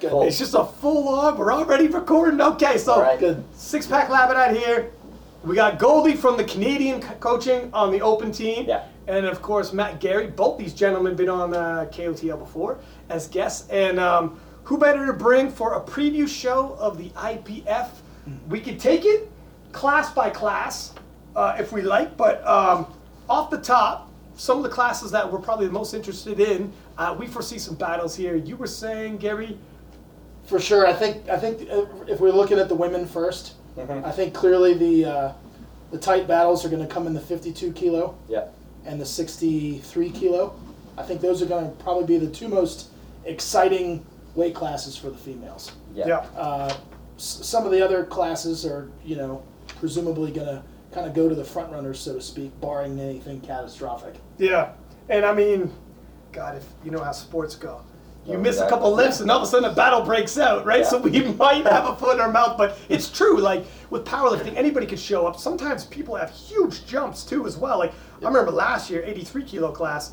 Good. It's just a full on. We're already recording. Okay, so right. Good. six pack Labrador here. We got Goldie from the Canadian co- coaching on the open team. Yeah. And of course, Matt Gary. Both these gentlemen been on uh, KOTL before as guests. And um, who better to bring for a preview show of the IPF? We could take it class by class uh, if we like, but um, off the top, some of the classes that we're probably the most interested in, uh, we foresee some battles here. You were saying, Gary, For sure, I think I think uh, if we're looking at the women 1st Mhm. I think clearly the uh, the tight battles are going to come in the 52 kilo Yeah. and the 63 kilo. I think those are going to probably be the two most exciting weight classes for the females. Yeah. Uh, s- some of the other classes are, you know, presumably going to kind of go to the front runners, so to speak, barring anything catastrophic. Yeah, and I mean, God, if you know how sports go, you miss a couple lifts and all of a sudden a battle breaks out, right? Yeah. So we might have a foot in our mouth, but it's true. Like with powerlifting, anybody could show up. Sometimes people have huge jumps too, as well. Like I remember last year, 83 kilo class.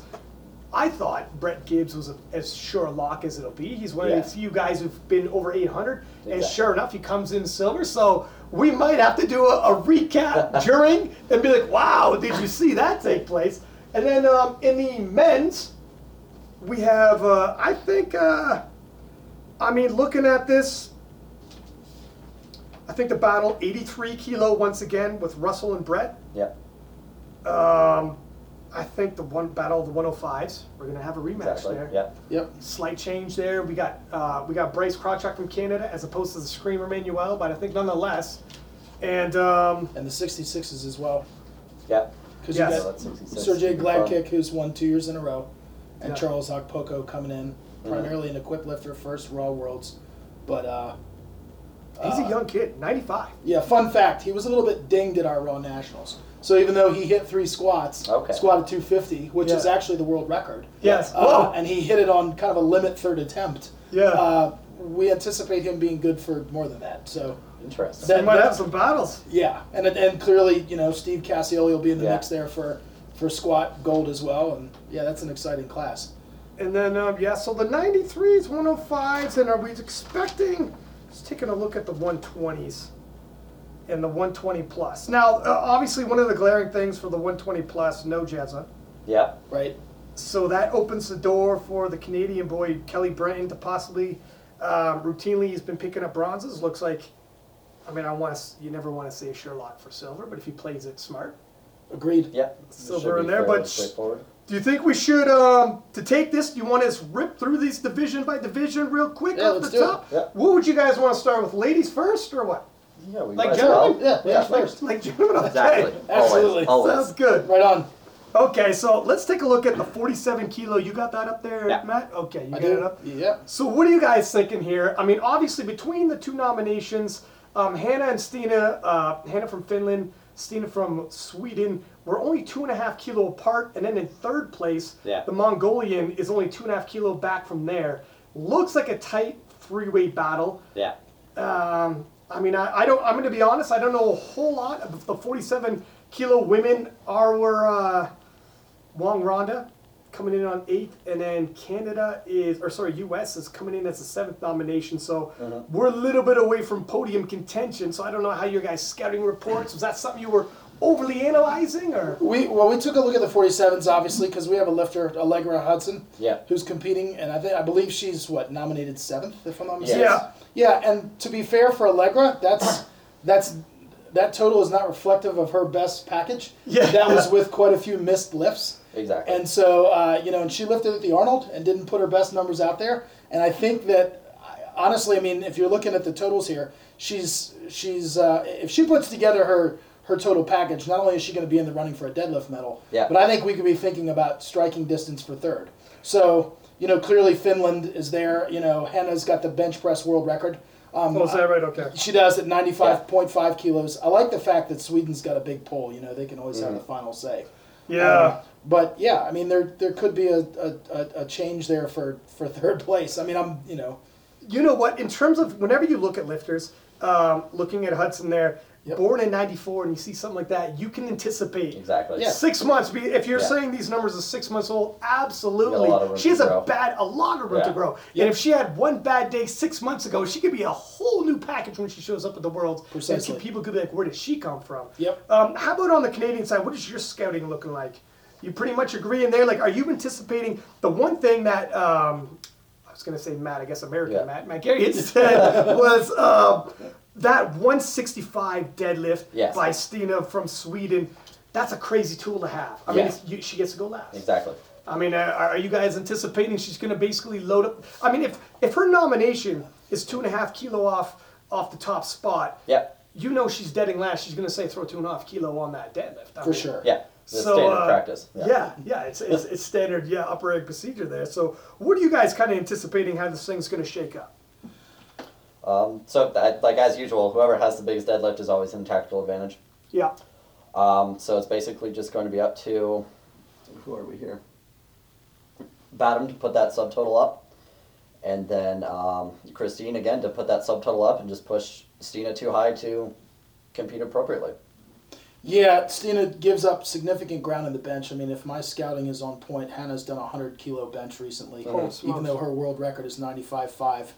I thought Brett Gibbs was a, as sure a lock as it'll be. He's one Yeah. of the few guys who've been over 800, and sure enough, he comes in silver. So we might have to do a, a recap during and be like, "Wow, did you see that take place?" And then um, in the men's, we have, uh, I think, uh, I mean, looking at this, I think the battle 83 kilo once again with Russell and Brett. Yeah. Um, I think the one battle of the 105s, we're gonna have a rematch Exactly. there. Yeah. Yep. Slight change there. We got uh, we got Bryce Krawchuk from Canada as opposed to the Screamer Manuel, but I think nonetheless. And um, And the 66s as well. Yeah. Because Yes. you got that's 66. Sergey Super. Gladkick, who's won two years in a row, and Yeah. Charles Okpoko coming in, Mhm. primarily an equipped lifter, first Raw Worlds. But uh, he's uh, a young kid, 95. Yeah, fun fact: he was a little bit dinged at our Raw Nationals. So even though he hit three squats, Okay. squatted 250, which is actually the world record. Yes. Uh, and he hit it on kind of a limit third attempt. Yeah. Uh, we anticipate him being good for more than that. So Interesting. That- might that- have some battles. yeah, and and clearly, you know, Steve Cassioli will be in the Yeah. mix there for for squat gold as well. And yeah, that's an exciting class. And then, um, yeah, so the 93s, 105s, and are we expecting, just taking a look at the 120s and the 120 plus. Now, uh, obviously, one of the glaring things for the 120 plus, no Jezza. Yeah. Right. So that opens the door for the Canadian boy, Kelly Branton, to possibly, um, routinely, he's been picking up bronzes. Looks like, I mean, I want to, you never want to say Sherlock for silver, but if he plays it smart. Agreed. Yeah. Silver in there, but straightforward. Do you think we should, um, to take this, do you want us rip through these division by division real quick Yeah, off let's the do it. top? Yeah. What would you guys want to start with? Ladies first or what? Yeah, we Like might as well. gentlemen? Yeah, ladies Like, first. like gentlemen, okay. Exactly. Absolutely. Always. Sounds good. Right on. Okay, so let's take a look at the 47 kilo. You got that up there, Yeah. Matt? Okay, you I got it up? Yeah. So what are you guys thinking here? I mean, obviously between the two nominations, um, Hannah and Stina, uh, Hannah from Finland, Stina from Sweden, we're only two and a half kilo apart, and then in third place, Yeah. the Mongolian is only two and a half kilo back from there. Looks like a tight three-way battle. Yeah. Um, I mean, I, I don't. I'm going to be honest. I don't know a whole lot. of The 47 kilo women are were uh, Wong Ronda coming in on eighth, and then Canada is, or sorry, U.S. is coming in as the seventh nomination. So Mhm. we're a little bit away from podium contention. So I don't know how your guys' scouting reports. Was that something you were overly analyzing, or? We well, we took a look at the 47s obviously because we have a lifter, Allegra Hudson, Yeah. who's competing, and I think I believe she's what nominated seventh, if I'm not mistaken. Yeah. Yeah, and to be fair for Allegra, that's that's that total is not reflective of her best package. Yeah. That was with quite a few missed lifts. Exactly. And so, uh, you know, and she lifted at the Arnold and didn't put her best numbers out there. And I think that, honestly, I mean, if you're looking at the totals here, she's she's uh, if she puts together her her total package, not only is she going to be in the running for a deadlift medal, Yeah. but I think we could be thinking about striking distance for third. So, you know, clearly Finland is there. You know, Hannah's got the bench press world record. Um, Oh, is that right? Okay. she does at 95.5 kilos. I like the fact that Sweden's got a big pull. You know, they can always have the final say. Yeah. Um, but yeah, I mean, there there could be a, a, a, a change there for, for third place. I mean, I'm you know, you know what? In terms of whenever you look at lifters, um, looking at Hudson there, Yep. born in '94, and you see something like that, you can anticipate Exactly. Yeah. Six months. If you're Yeah. saying these numbers are six months old, absolutely. Got a lot of room she has a bad, a lot of room to grow. Yeah. And if she had one bad day six months ago, she could be a whole new package when she shows up at the world. Precisely. And people could be like, "Where did she come from?" Yep. Um, how about on the Canadian side? What is your scouting looking like? You pretty much agree in there. Like, are you anticipating the one thing that um, I was going to say Matt? I guess American Yeah. Matt Matt Gary said was um, that 165 deadlift Yes. by Stina from Sweden. That's a crazy tool to have. I mean, it's, you, she gets to go last. Exactly. I mean, uh, are are you guys anticipating she's going to basically load up? I mean, if if her nomination is two and a half kilo off off the top spot, Yep. you know she's deading last. She's going to say throw two and a half kilo on that deadlift. I For mean, sure. Yeah. The So, standard uh, practice. Yeah, yeah, it's, it's, it's standard, yeah, upper egg procedure there. So, what are you guys kind of anticipating how this thing's going to shake up? Um, so, that, like as usual, whoever has the biggest deadlift is always in tactical advantage. Yeah, Um, so it's basically just going to be up to who are we here? Batum to put that subtotal up, and then um, Christine again to put that subtotal up and just push Stina too high to compete appropriately. Yeah, Stina gives up significant ground in the bench. I mean, if my scouting is on point, Hannah's done a 100 kilo bench recently, oh, Holy even though her world record is 95.5.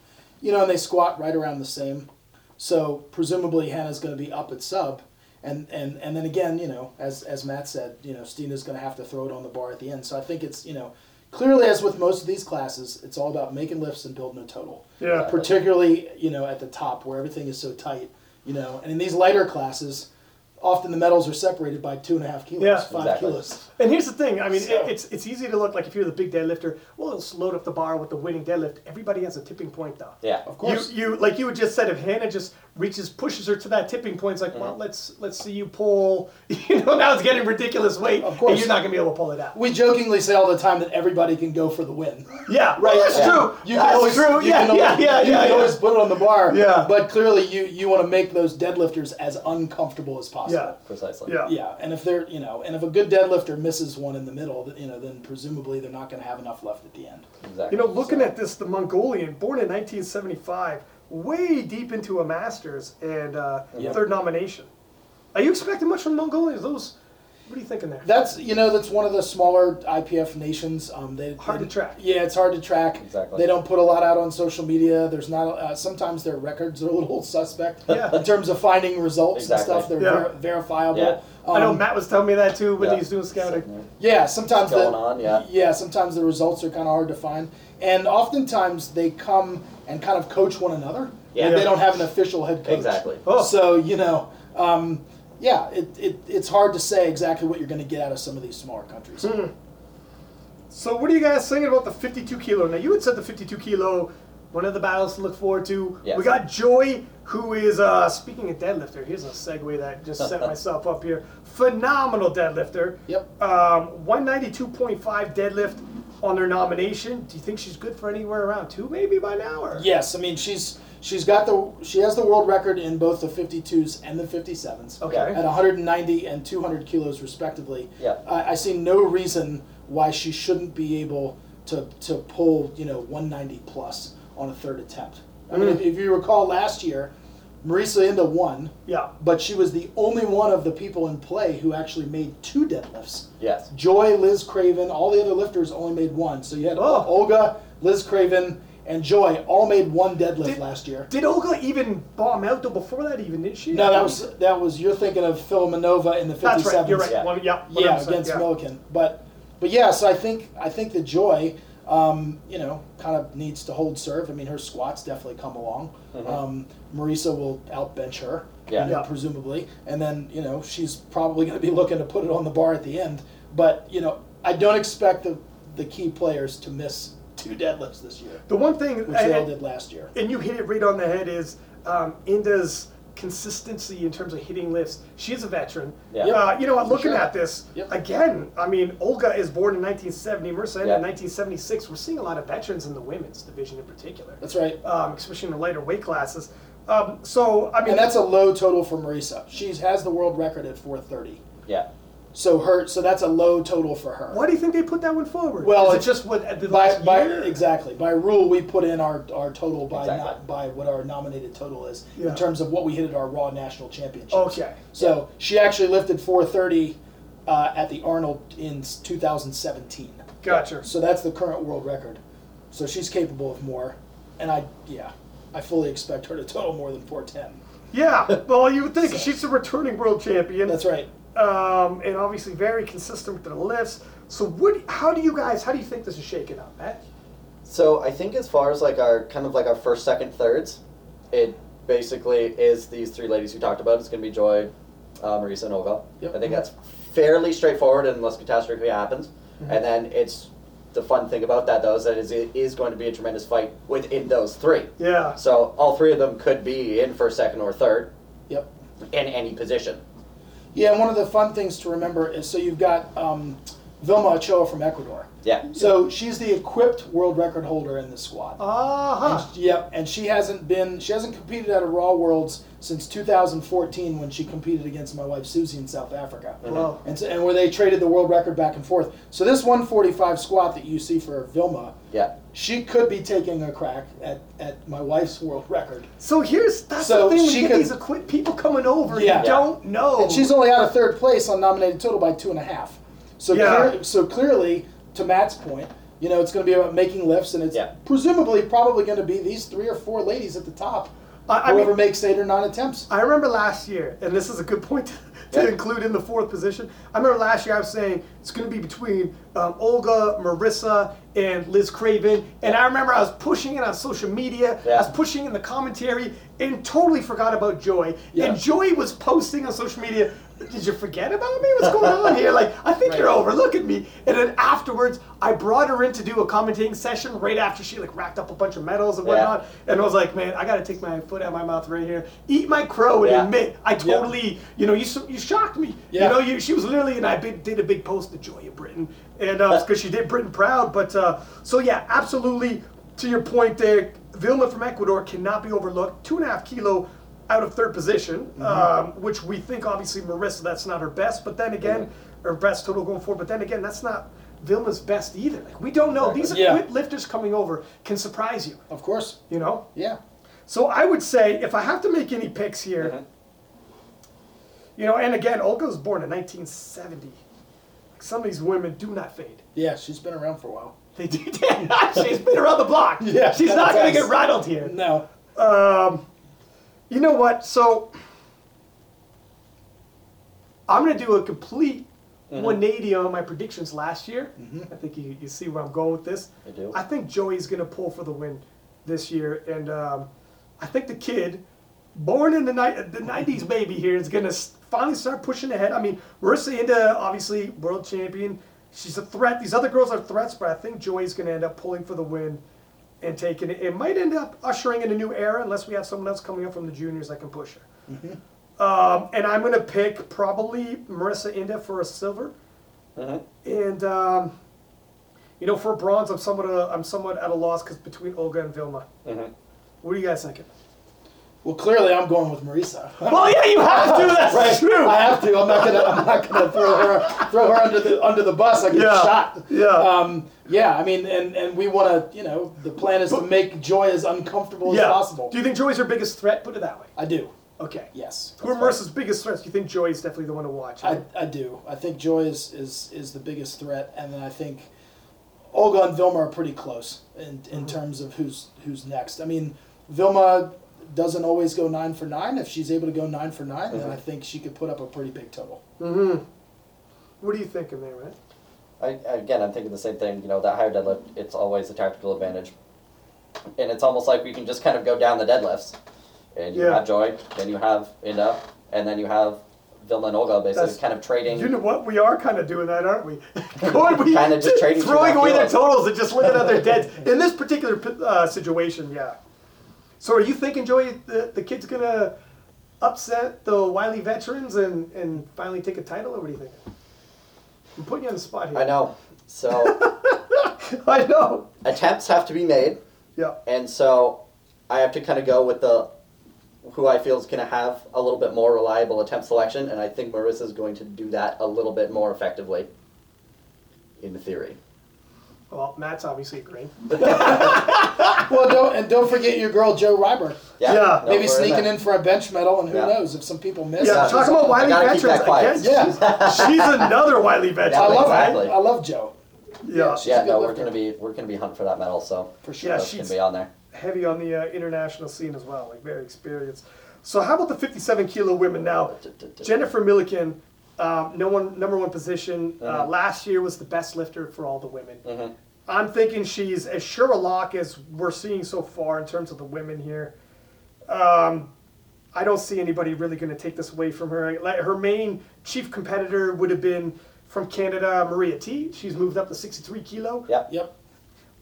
You know, and they squat right around the same. So presumably Hannah's going to be up at sub. And, and, and then again, you know, as, as Matt said, you know, Stina's going to have to throw it on the bar at the end. So I think it's, you know, clearly as with most of these classes, it's all about making lifts and building a total. yeah, Particularly, you know, at the top where everything is so tight, you know, and in these lighter classes, often the medals are separated by two and a half kilos, Yeah. five Exactly. kilos. And here's the thing. I mean, So- it, it's it's easy to look like if you're the big deadlifter. Well, let's load up the bar with the winning deadlift. Everybody has a tipping point, though. Yeah. Of course. You, you like you would just said if Hannah just reaches pushes her to that tipping point, it's like, well, mm-hmm. let's let's see you pull. You know, now it's getting ridiculous weight, Of course. and you're not gonna be able to pull it out. We jokingly say all the time that everybody can go for the win. Yeah, Right. That's Yeah. true. You that's can always, true. You yeah, can always, yeah, yeah, you yeah, can yeah. always put it on the bar. Yeah. But clearly, you you want to make those deadlifters as uncomfortable as possible. Yeah. Precisely. Yeah. Yeah, and if they're you know, and if a good deadlifter misses one in the middle, th- you know, then presumably they're not going to have enough left at the end. Exactly. You know, looking So- at this, the Mongolian, born in 1975, way deep into a Masters and uh, Yep. third nomination. Are you expecting much from Mongolians? Those, what are you thinking there? That's you know that's one of the smaller IPF nations. Um, they Hard they- to track. Yeah, it's hard to track. Exactly. They don't put a lot out on social media. There's not. Uh, sometimes their records are a little suspect Yeah. in terms of finding results Exactly. and stuff. They're Yeah. ver- verifiable. Yeah. I know Um, Matt was telling me that too when Yeah. he was doing scouting. Yeah, sometimes What's the, on, yeah. yeah, sometimes the results are kind of hard to find, and oftentimes they come and kind of coach one another. Yeah. and they don't have an official head coach. Exactly. Oh. So you know, um, yeah, it, it it's hard to say exactly what you're going to get out of some of these smaller countries. Hmm. So what are you guys thinking about the 52 kilo? Now you had said the 52 kilo, one of the battles to look forward to. Yes. We got Joy, who is uh, speaking of deadlifter. Here's a segue that just set myself up here. Phenomenal deadlifter. Yep. Um, 192.5 deadlift on their nomination. Do you think she's good for anywhere around two, maybe by now? Or Yes, I mean she's she's got the she has the world record in both the 52s and the 57s. Okay. At 190 and 200 kilos respectively. Yeah. I, I see no reason why she shouldn't be able to to pull you know 190 plus on a third attempt. I mean, mm. if, if you recall last year, Marisa Inda won, Yeah. but she was the only one of the people in play who actually made two deadlifts. Yes. Joy, Liz Craven, all the other lifters only made one. So you had Oh. Olga, Liz Craven, and Joy all made one deadlift Did- last year. Did Olga even bomb out though before that? Even did she? No, that was that was you're thinking of Filimonova in the 57s. That's right. You're right. Yeah. One, yeah. Yeah, 100%, against yeah. Millican. But but yeah, so I think I think the Joy, um, you know, kind of needs to hold serve. I mean, her squats definitely come along. Um, Marisa will outbench her, Yeah. you know, Yeah. presumably, and then you know she's probably going to be looking to put it on the bar at the end. But you know, I don't expect the the key players to miss two deadlifts this year, The one thing, which they all did last year. and you hit it right on the head, is um, Inda's consistency in terms of hitting lifts. She is a veteran. Yeah. Uh, you know what? Looking sure. at this Yep. again, I mean, Olga is born in 1970, Marisa Yeah. in 1976. We're seeing a lot of veterans in the women's division in particular, That's right. um, especially in the lighter weight classes. Um, so I mean, And that's a low total for Marisa. She has the world record at 430. Yeah. So her, so that's a low total for her. Why do you think they put that one forward? Well, is it it's- just what the By, last by year? exactly by rule, we put in our, our total by Exactly. not by what our nominated total is Yeah. in terms of what we hit at our Raw National Championship. Okay. So she actually lifted 430 uh, at the Arnold in 2017. Gotcha. So that's the current world record. So she's capable of more, and I yeah, I fully expect her to total more than 410. Yeah. Well, you would think So- she's a returning world champion. That's right. Um, and obviously very consistent with the lifts. So, what? How do you guys? How do you think this is shaking up, Matt? So I think as far as like our kind of like our first, second, thirds, it basically is these three ladies we talked about. It's going to be Joy, uh, Marisa, and Olga. Yep. I think that's fairly straightforward unless catastrophe happens. Mm-hmm. And then it's the fun thing about that though is that is it is going to be a tremendous fight within those three. Yeah. So all three of them could be in first, second, or third Yep. in any position. Yeah, one of the fun things to remember is so you've got um, Vilma Ochoa from Ecuador. Yeah. So she's the equipped world record holder in the squad. Uh huh. And, yep, and she hasn't been she hasn't competed at a Raw Worlds since 2014 when she competed against my wife Susie in South Africa. Wow. And, so, and where they traded the world record back and forth. So this 145 squat that you see for Vilma, Yeah. she could be taking a crack at, at my wife's world record. So here's that's So the thing. We she get could- these equi- people coming over. Yeah. You don't know. And she's only out of third place on nominated total by two and a half. So Yeah. clear, so clearly, to Matt's point, you know, it's going to be about making lifts, and it's Yeah. presumably probably going to be these three or four ladies at the top. I- I whoever mean- makes eight or nine attempts. I remember last year, and this is a good point to, to Yeah. include in the fourth position. I remember last year I was saying it's going to be between um, Olga, Marisa, and Liz Craven. And I remember I was pushing it on social media. I was pushing in the commentary and totally forgot about Joy. Yeah. And Joy was posting on social media. Did you forget about me? What's going on here? Like, I think you're overlooking me. And then afterwards, I brought her in to do a commentating session right after she like racked up a bunch of medals and Yeah. whatnot. And I was like, man, I got to take my foot out of my mouth right here, eat my crow, and Yeah. admit I totally, you know, you you shocked me. Yeah. You know, you, she was literally, and I did a big post, the joy of Britain, and because she did Britain proud. But uh, so yeah, absolutely. To your point there, Vilma from Ecuador cannot be overlooked. Two and a half kilo out of third position, um, which we think obviously Marisa that's not her best. But then again, her best total going forward. But then again, that's not. Vilma's best either. Like we don't know. These Yeah. lifters coming over can surprise you. Of course. You know. Yeah. So I would say if I have to make any picks here, Mm-hmm. you know, and again, Olga was born in 1970. Some of these women do not fade. Yeah, she's been around for a while. They do. Not she's been around the block. Yeah, she's not going to get rattled here. No. Um, you know what? So I'm going to do a complete Mm-hmm. 180 on my predictions last year. I think you, you see where I'm going with this. I do. I think Joey's going to pull for the win this year, and um, I think the kid, born in the ni- the 90s baby here, is going to finally start pushing ahead. I mean, Marisa Inda, obviously world champion. She's a threat. These other girls are threats, but I think Joey's going to end up pulling for the win and taking it. It might end up ushering in a new era unless we have someone else coming up from the juniors that can push her. Um, and I'm going to pick probably Marisa Inda for a silver. Mhm. And um, you know, for bronze, I'm somewhat uh, I'm somewhat at a loss because between Olga and Vilma. Mhm. What are you guys thinking? Well, clearly I'm going with Marisa. Well, yeah, you have to. That's Right. true. I have to. I'm not gonna. I'm not gonna throw her throw her under the under the bus. I get Yeah. shot. Yeah. Um, yeah. I mean, and and we want to. You know, the plan is to make Joy as uncomfortable as possible. Do you think Joy's her biggest threat? Put it that way. I do. Okay. Yes. Who are Marisa's biggest threats? Do you think Joy is definitely the one to watch? I, I do. I think Joy is, is, is the biggest threat, and then I think Olga and Vilma are pretty close in, in terms of who's who's next. I mean, Vilma doesn't always go nine for nine. If she's able to go nine for 9 then I think she could put up a pretty big total. mm-hmm. What are you thinking there, man? I, again, I'm thinking the same thing. You know, that higher deadlift, it's always a tactical advantage, and it's almost like we can just kind of go down the deadlifts, and you Yeah. have Joy, then you have Inda, and then you have Vilma and Olga, basically That's- kind of trading. You know what? We are kind of doing that, aren't we? Going, we Kinda just trading throwing away their totals and just looking at their deads. In this particular uh, situation, yeah. So, are you thinking, Joey, the, the kid's gonna upset the Wiley veterans and, and finally take a title, or what do you think? I'm putting you on the spot here. I know. So I know. attempts have to be made, Yeah. and so I have to kind of go with the who I feel is going to have a little bit more reliable attempt selection, and I think Marisa is going to do that a little bit more effectively. In theory. Well, Matt's obviously agreeing. Well, don't and don't forget your girl Joe Ryber. Yeah. Yeah. no, Maybe we're sneaking in for a bench medal, and who Yeah. knows if some people miss. Yeah, it. talk about Wiley gotta keep veterans that quiet. again. Yeah. She's, she's another Wiley veteran. I love Exactly. I love Joe Yeah. she's Yeah, a good no, we're lifter. gonna be we're gonna be hunting for that medal, so for sure. Yeah, that's she's- gonna be on there. heavy on the uh, international scene as well, like very experienced. So how about the 57 kilo women now? Jennifer Millican, um, no one number one position. Uh, Mhm. last year was the best lifter for all the women. I'm thinking she's as sure a lock as we're seeing so far in terms of the women here. Um, I don't see anybody really going to take this away from her. Like, Her main chief competitor would have been from Canada, Maria Htee. She's moved up to 63 kilo. Yeah. Yep.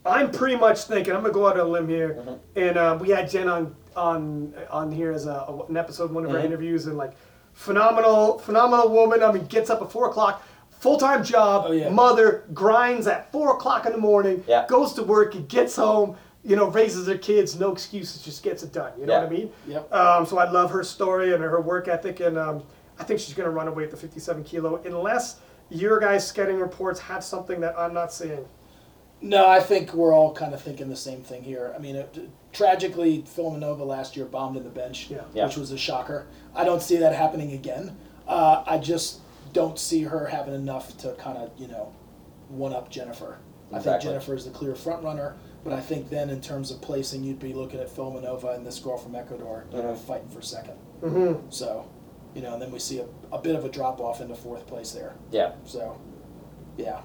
I'm pretty much thinking I'm gonna go out on a limb here, Mhm. and uh, we had Jen on on on here as a, an episode, one of our Mhm. interviews, and like phenomenal, phenomenal woman. I mean, gets up at four o'clock, full time job, Oh, yeah. mother, grinds at four o'clock in the morning, Yeah. goes to work, gets home. You know, raises her kids, no excuses, just gets it done. You know Yeah. what I mean? Yep. Um, so I love her story and her work ethic, and um, I think she's going to run away at the 57 kilo, unless your guys' scouting reports have something that I'm not seeing. No, I think we're all kind of thinking the same thing here. I mean, it, tragically, Villanova last year bombed in the bench, Yeah. Yeah. which was a shocker. I don't see that happening again. Uh, I just don't see her having enough to kind of, you know, one up Jennifer. I think Jennifer is the clear front runner, but I think then in terms of placing, you'd be looking at Filimonova and this girl from Ecuador, you know, Mhm. fighting for 2nd Mm-hmm. So, you know, and then we see a, a bit of a drop off into fourth place there. Yeah. So, yeah.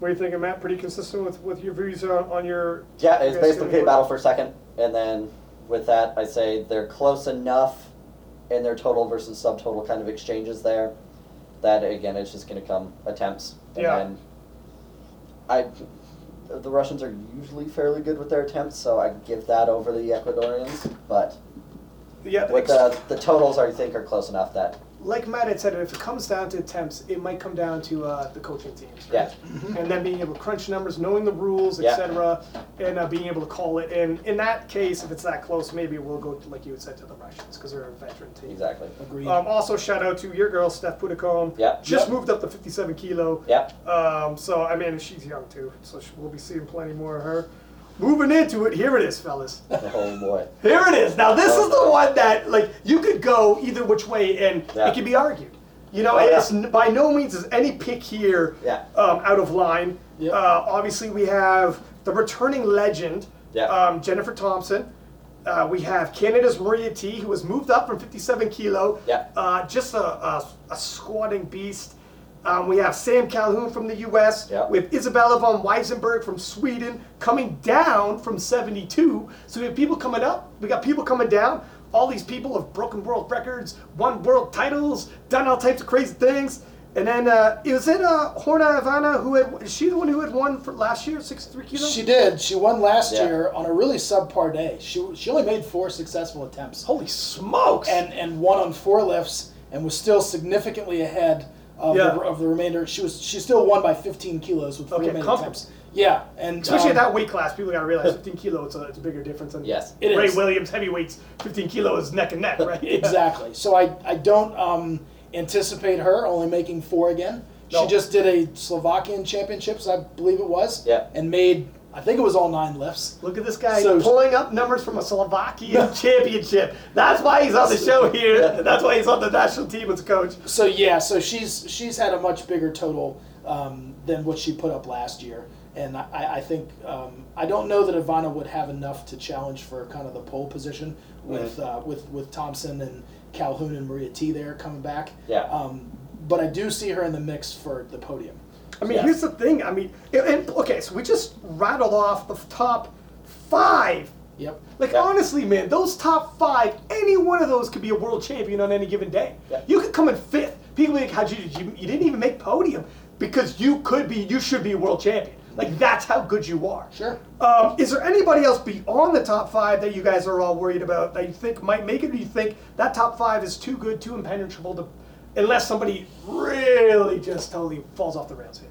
What are you thinking, Matt? Pretty consistent with, with your views on, on your. Yeah, it's basically a battle for second, and then with that, I say they're close enough in their total versus subtotal kind of exchanges there that again, it's just going to come attempts, and Yeah. then I. The Russians are usually fairly good with their attempts, so I give that over the Ecuadorians. But Yeah, with the the totals, I think are close enough that like Matt had said, if it comes down to attempts, it might come down to uh, the coaching teams. right? yeah, And then being able to crunch numbers, knowing the rules, Yeah. cetera, and uh, being able to call it. And in that case, if it's that close, maybe we'll go, to, like you had said, to the Russians because they're a veteran team. exactly. Agreed. Um, also, shout out to your girl, Steph Pudicom. Yeah. Just Yep. moved up to 57 kilo. Yep. Um, so, I mean, she's young too, so she, we'll be seeing plenty more of her. Moving into it, here it is, fellas. Oh boy. Here it is. Now, this is the one that, like, you could go either which way and Yeah. it can be argued. You know, Oh, yeah. it's n- by no means is any pick here Yeah. um, out of line. Yep. Uh, obviously, we have the returning legend, Yeah. um, Jennifer Thompson. Uh, we have Canada's Maria Htee, who has moved up from 57 kilo. Yeah. Uh, just a, a, a squatting beast. Um, we have Sam Calhoun from the U.S. Yeah. We have Isabella von Weissenberg from Sweden coming down from 72. So we have people coming up. We got people coming down. All these people have broken world records, won world titles, done all types of crazy things. And then uh, was it uh, Horna Ivana who had? Is she the one who had won for last year, 63 kilos? She did. She won last Yeah. year on a really subpar day. She she only made four successful attempts Holy smokes! and and won on four lifts and was still significantly ahead of, Yeah. the, of the remainder. She was she still won by 15 kilos with three Okay, remaining comfortable. attempts. Yeah, and Especially um, at that weight class, people gotta realize 15 kilo it's a, it's a bigger difference than Yes. It Ray is. Williams heavyweights 15 kilo is neck and neck, right? Exactly. So I I don't um, anticipate her only making four again. No. She just did a Slovakian Championships, I believe it was. Yeah. And made I think it was all nine lifts. Look at this guy So- pulling up numbers from a Slovakian championship. That's why he's on the show here. That's why he's on the national team as a coach. So yeah, so she's she's had a much bigger total um, than what she put up last year, and I, I think um, I don't know that Ivana would have enough to challenge for kind of the pole position with uh, with with Thompson and Calhoun and Maria Htee there coming back. Yeah. Um, but I do see her in the mix for the podium. I mean, Yeah. here's the thing. I mean, and, and- okay, so we just rattled off the top five. Yep. Like Yeah. honestly, man, those top five, any one of those could be a world champion on any given day. Yeah. You could come in fifth. People be like, how'd you, you you didn't even make podium because you could be, you should be a world champion. Like that's how good you are. Sure. Um, is there anybody else beyond the top five that you guys are all worried about that you think might make it, or you think that top five is too good, too impenetrable to, unless somebody really just totally falls off the rails here?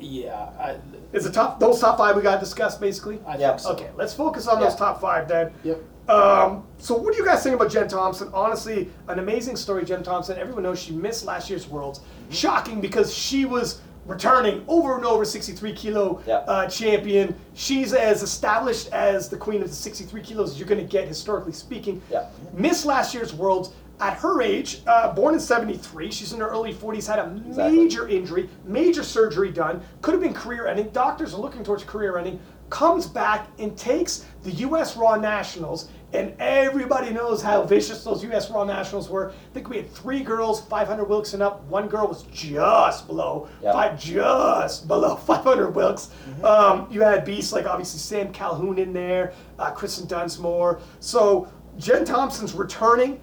Yeah. I, Is the top those top five we got discussed basically? I Yeah. think so. Okay, let's focus on those Yeah. top five then. Yep. Um, so what do you guys think about Jen Thompson? Honestly, an amazing story, Jen Thompson. Everyone knows she missed last year's Worlds. Shocking because she was returning over and over 63 kilo Yeah. uh, champion. She's as established as the queen of the 63 kilos as you're going to get historically speaking. Yeah. Missed last year's Worlds. At her age, uh, born in 73, she's in her early 40s, had a Exactly. major injury, major surgery done, could have been career ending. Doctors are looking towards career ending. Comes back and takes the U.S. Raw Nationals, and everybody knows how vicious those U.S. Raw Nationals were. I think we had three girls, 500 Wilks and up. One girl was just below, Yeah. five, just below 500 Wilks. Um, you had beasts like obviously Sam Calhoun in there, uh, Kristen Dunsmore. So Jen Thompson's returning.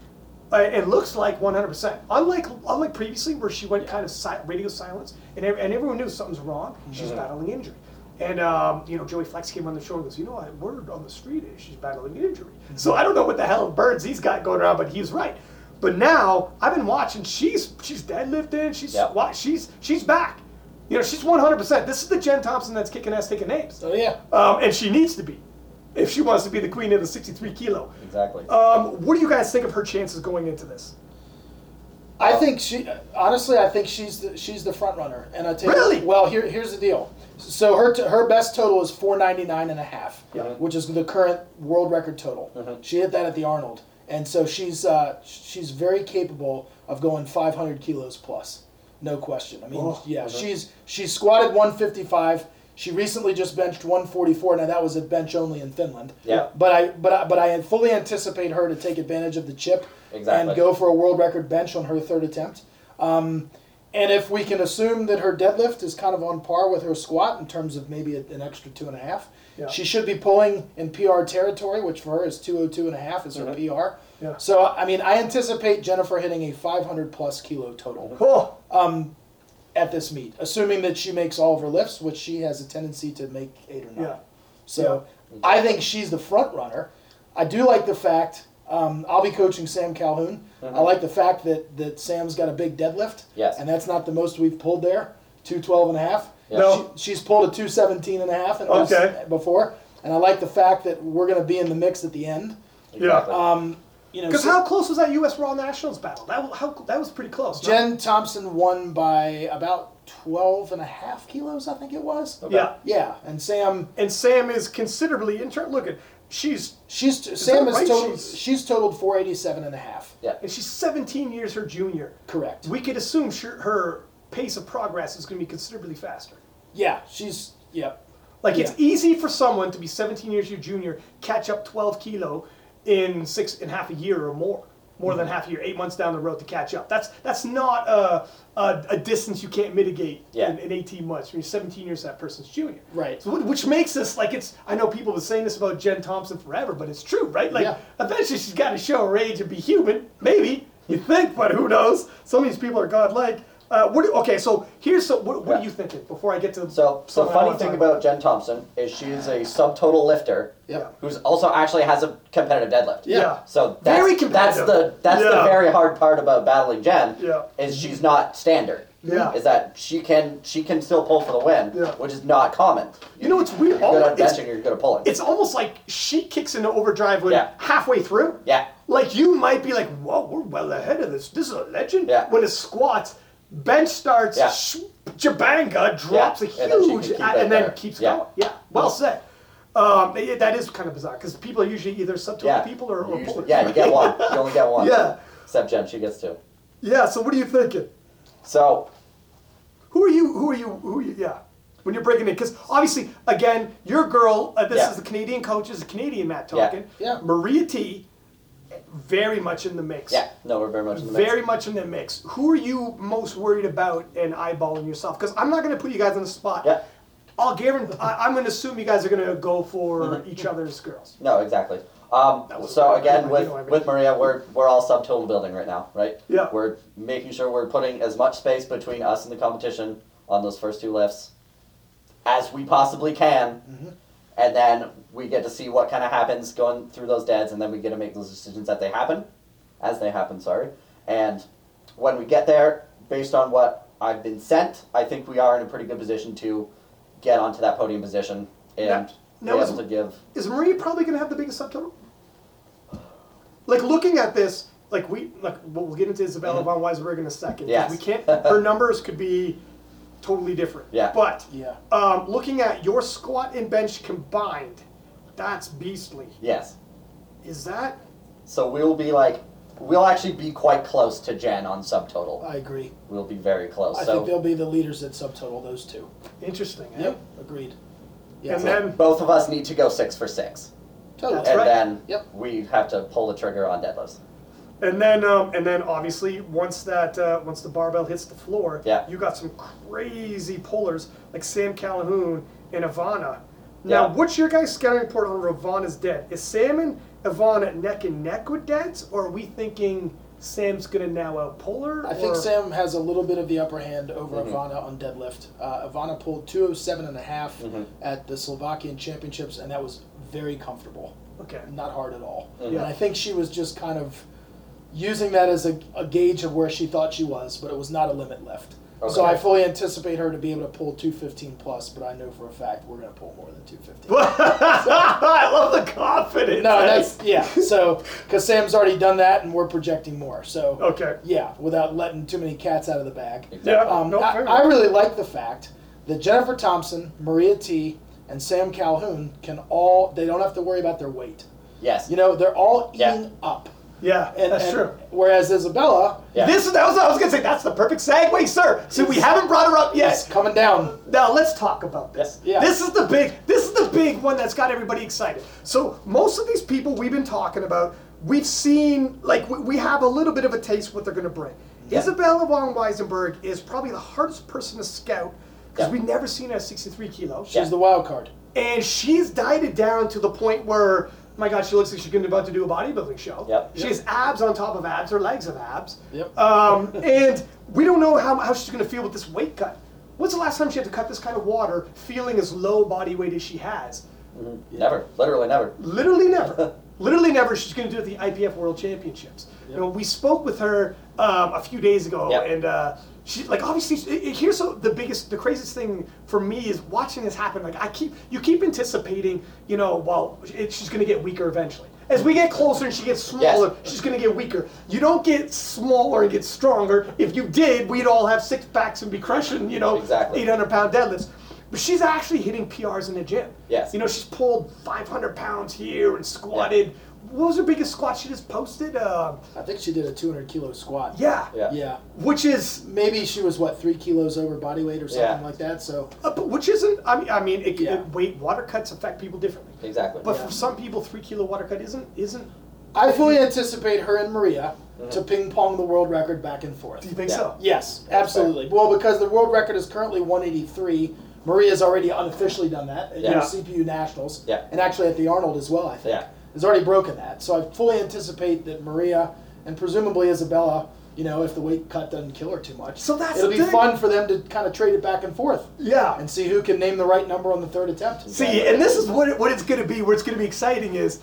Uh, it looks like 100%. Unlike unlike previously, where she went kind of si- radio silence, and, ev- and everyone knew something's wrong. She's battling injury, and um, you know Joey Flexx came on the show and goes, you know, I word on the street is she's battling injury. So I don't know what the hell birds he's got going around, but he's right. But now I've been watching. She's she's deadlifting. She's Yep. squat. She's she's back. You know, she's 100%. This is the Jen Thompson that's kicking ass, taking names, So yeah, um, and she needs to be, if she wants to be the queen of the 63 kilo. Exactly. Um, what do you guys think of her chances going into this? I think she honestly, I think she's the, she's the front runner. And I tell you, Really? well, here here's the deal. So her t- her best total is 499 and a half, Yeah. which is the current world record total. Mhm. She hit that at the Arnold, and so she's uh, she's very capable of going 500 kilos plus, no question. I mean, Oh, yeah, mhm. she's she's squatted 155. She recently just benched 144. Now that was a bench only in Finland. Yeah. But I but I, but I fully anticipate her to take advantage of the chip Exactly. and go for a world record bench on her third attempt. Um, and if we can assume that her deadlift is kind of on par with her squat in terms of maybe a, an extra two and a half, Yeah. she should be pulling in PR territory, which for her is 202 and a half is her Mhm. PR. Yeah. So, I mean, I anticipate Jennifer hitting a 500 plus kilo total Oh, um, at this meet, assuming that she makes all of her lifts, which she has a tendency to make eight or nine. Yeah. So I think she's the front runner. I do like the fact um, I'll be coaching Sam Calhoun. I like the fact that, that Sam's got a big deadlift. Yes. And that's not the most we've pulled there, 212 and a half. Yeah. No. She, she's pulled a 217 and a half in Okay. before. And I like the fact that we're going to be in the mix at the end. Exactly. Um, you know, because so- how close was that U.S. Raw Nationals battle? That how that was pretty close. no? Jen Thompson won by about 12 and a half kilos, I think it was. Okay. Yeah, Yeah, and Sam, and Sam is considerably inter. Look at she's she's Sam that is right? totaled, She's- she's totaled 487 and a half. yeah. and she's 17 years her junior. Correct. We could assume sure, her pace of progress is going to be considerably faster. Yeah, she's yep. Like it's easy for someone to be 17 years your junior, catch up 12 kilo in six and half a year or more, more than half a year, eight months down the road to catch up. That's that's not a, a, a distance you can't mitigate Yeah. in, in 18 months. When you're 17 years, that person's junior. Right. So wh- which makes us like it's. I know people have been saying this about Jen Thompson forever, but it's true, right? Like Yeah. eventually she's got to show her age and be human. Maybe you think, but who knows? Some of these people are godlike. Uh, what do, okay, so here's so what, what Yeah. are you thinking before I get to So, so something I funny wanna thing talk about Jen Thompson is she's a subtotal lifter Yep. who's also actually has a competitive deadlift. Yeah. Yeah. So that's, Very that's competitive. the that's the Yeah. very hard part about battling Jen. Yeah. Is she's not standard. Yeah. Is that she can she can still pull for the win, Yeah. which is not common. You know, it's weird. You're good All- at it's- benching, you're good at pulling. It's almost like she kicks into overdrive when Yeah. halfway through. yeah. Like you might be like, "Whoa, we're well ahead of this. This is a legend." Yeah. When it squats, bench starts, Yeah. sh- Jabanga drops Yeah. a And then huge, keep a- and then keeps Yeah. going. Yeah, well said. Um, yeah, that is kind of bizarre because people are usually either subtotal Yeah. people or, or You pullers. usually- yeah, you get one. You only get one. Yeah, Except Jen, she gets two. yeah. So what are you thinking? So Who are you? Who are you? Who are you? Yeah. When you're breaking it, because obviously, again, your girl. Uh, this Yeah. is the Canadian coach. Is is Canadian Matt Yeah. talking. Yeah. Maria Htee. Very much in the mix. yeah, no, we're very much in the mix. Very much in the mix. Who are you most worried about and eyeballing yourself? Because I'm not going to put you guys on the spot. Yeah. I'll guarantee. I, I'm going to assume you guys are going to go for Mhm. each other's girls. No, exactly. Um, so again, with, with Maria, we're we're all subtotal building right now, right? Yeah. We're making sure we're putting as much space between us and the competition on those first two lifts as we possibly can, Mm-hmm. And then we get to see what kind of happens going through those deads, and then we get to make those decisions as they happen, as they happen. Sorry, and when we get there, based on what I've been sent, I think we are in a pretty good position to get onto that podium position and Now- be now is- able to give. Is Marie probably going to have the biggest subtotal? like looking at this, like we like we'll we'll get into Isabella von Weisberg in a second. Yes. We can't. Her numbers could be totally different. Yeah. But Yeah. um, looking at your squat and bench combined, that's beastly. Yes. Is that? So we'll be like, we'll actually be quite close to Jen on subtotal. I agree. We'll be very close. I so think they'll be the leaders at subtotal. Those two. Interesting. eh? Yep. Agreed. Yeah. And then both of us need to go six for six, totally. That's and right. then Yep. we have to pull the trigger on deadlifts. And then, um, and then, obviously, once that, uh, once the barbell hits the floor, Yeah. you got some crazy pullers like Sam Calhoun and Ivana. Now, Yeah. what's your guys' scouting report on Ivana's dead? Is Sam and Ivana neck and neck with deads, or are we thinking Sam's gonna now outpull her? I think Sam has a little bit of the upper hand over Mhm. Ivana on deadlift. Uh, Ivana pulled 207 and a half Mhm. at the Slovakian Championships, and that was very comfortable. Okay. Not hard at all. Mhm. And I think she was just kind of using that as a, a gauge of where she thought she was, but it was not a limit lift. So I fully anticipate her to be able to pull 215 plus, but I know for a fact we're going to pull more than 215. I love the confidence. No, that's yeah. So because Sam's already done that, and we're projecting more. So okay. yeah, without letting too many cats out of the bag. Yeah. Um, no, I, fair I really like the fact that Jennifer Thompson, Maria Htee, and Sam Calhoun can all. They don't have to worry about their weight. Yes. You know, they're all Yeah. eating up. Yeah, And, that's and- true. Whereas Isabella Yeah. this that was I was gonna say that's the perfect segue, sir. So we haven't brought her up yet. coming down. Now let's talk about this. Yeah. This is the big this is the big one that's got everybody excited. So most of these people we've been talking about, we've seen like we, we have a little bit of a taste what they're gonna bring. Yeah. Isabella von Weissenberg is probably the hardest person to scout because Yeah. we've never seen her at 63 kilos. She's the wild card. And she's dieted down to the point where, my God, she looks like she's going to about to do a bodybuilding show. Yep. She has abs on top of abs, her legs have abs. Yep. Um, and we don't know how, how she's going to feel with this weight cut. When's the last time she had to cut this kind of water feeling as low body weight as she has? Never. Literally never. Literally never. Literally never. She's going to do it at the IPF World Championships. You know, we spoke with her um, a few days ago, Yep. and uh, she like obviously. Here's the the biggest, the craziest thing for me is watching this happen. Like I keep, you keep anticipating, you know, well, it, she's going to get weaker eventually. As we get closer and she gets smaller, Yes. she's going to get weaker. You don't get smaller and get stronger. If you did, we'd all have six packs and be crushing, you know, Exactly. 800 pound deadlifts. But she's actually hitting PRs in the gym. Yes. You know, she's pulled 500 pounds here and squatted. What was her biggest squat she just posted? Uh, I think she did a 200 kilo squat. yeah. Yeah. Yeah. Which is, Maybe she was what three kilos over body weight or something Yeah. like that. So uh, but which isn't. I mean, I mean, it, Yeah. it, weight water cuts affect people differently. Exactly. But Yeah. for some people, three kilo water cut isn't isn't. I fully anticipate her and Maria to ping pong the world record back and forth. Do you think Yeah. so? Yes, absolutely. Well, because the world record is currently 183. Maria's already unofficially done that at Yeah. CPU Nationals. Yeah. And actually at the Arnold as well, I think. Yeah. Has already broken that. So I fully anticipate that Maria and presumably Isabella, you know, if the weight cut doesn't kill her too much. So that's It'll be thing. fun for them to kind of trade it back and forth Yeah. and see who can name the right number on the third attempt. See, and this is what it, what it's going to be. Where it's going to be exciting is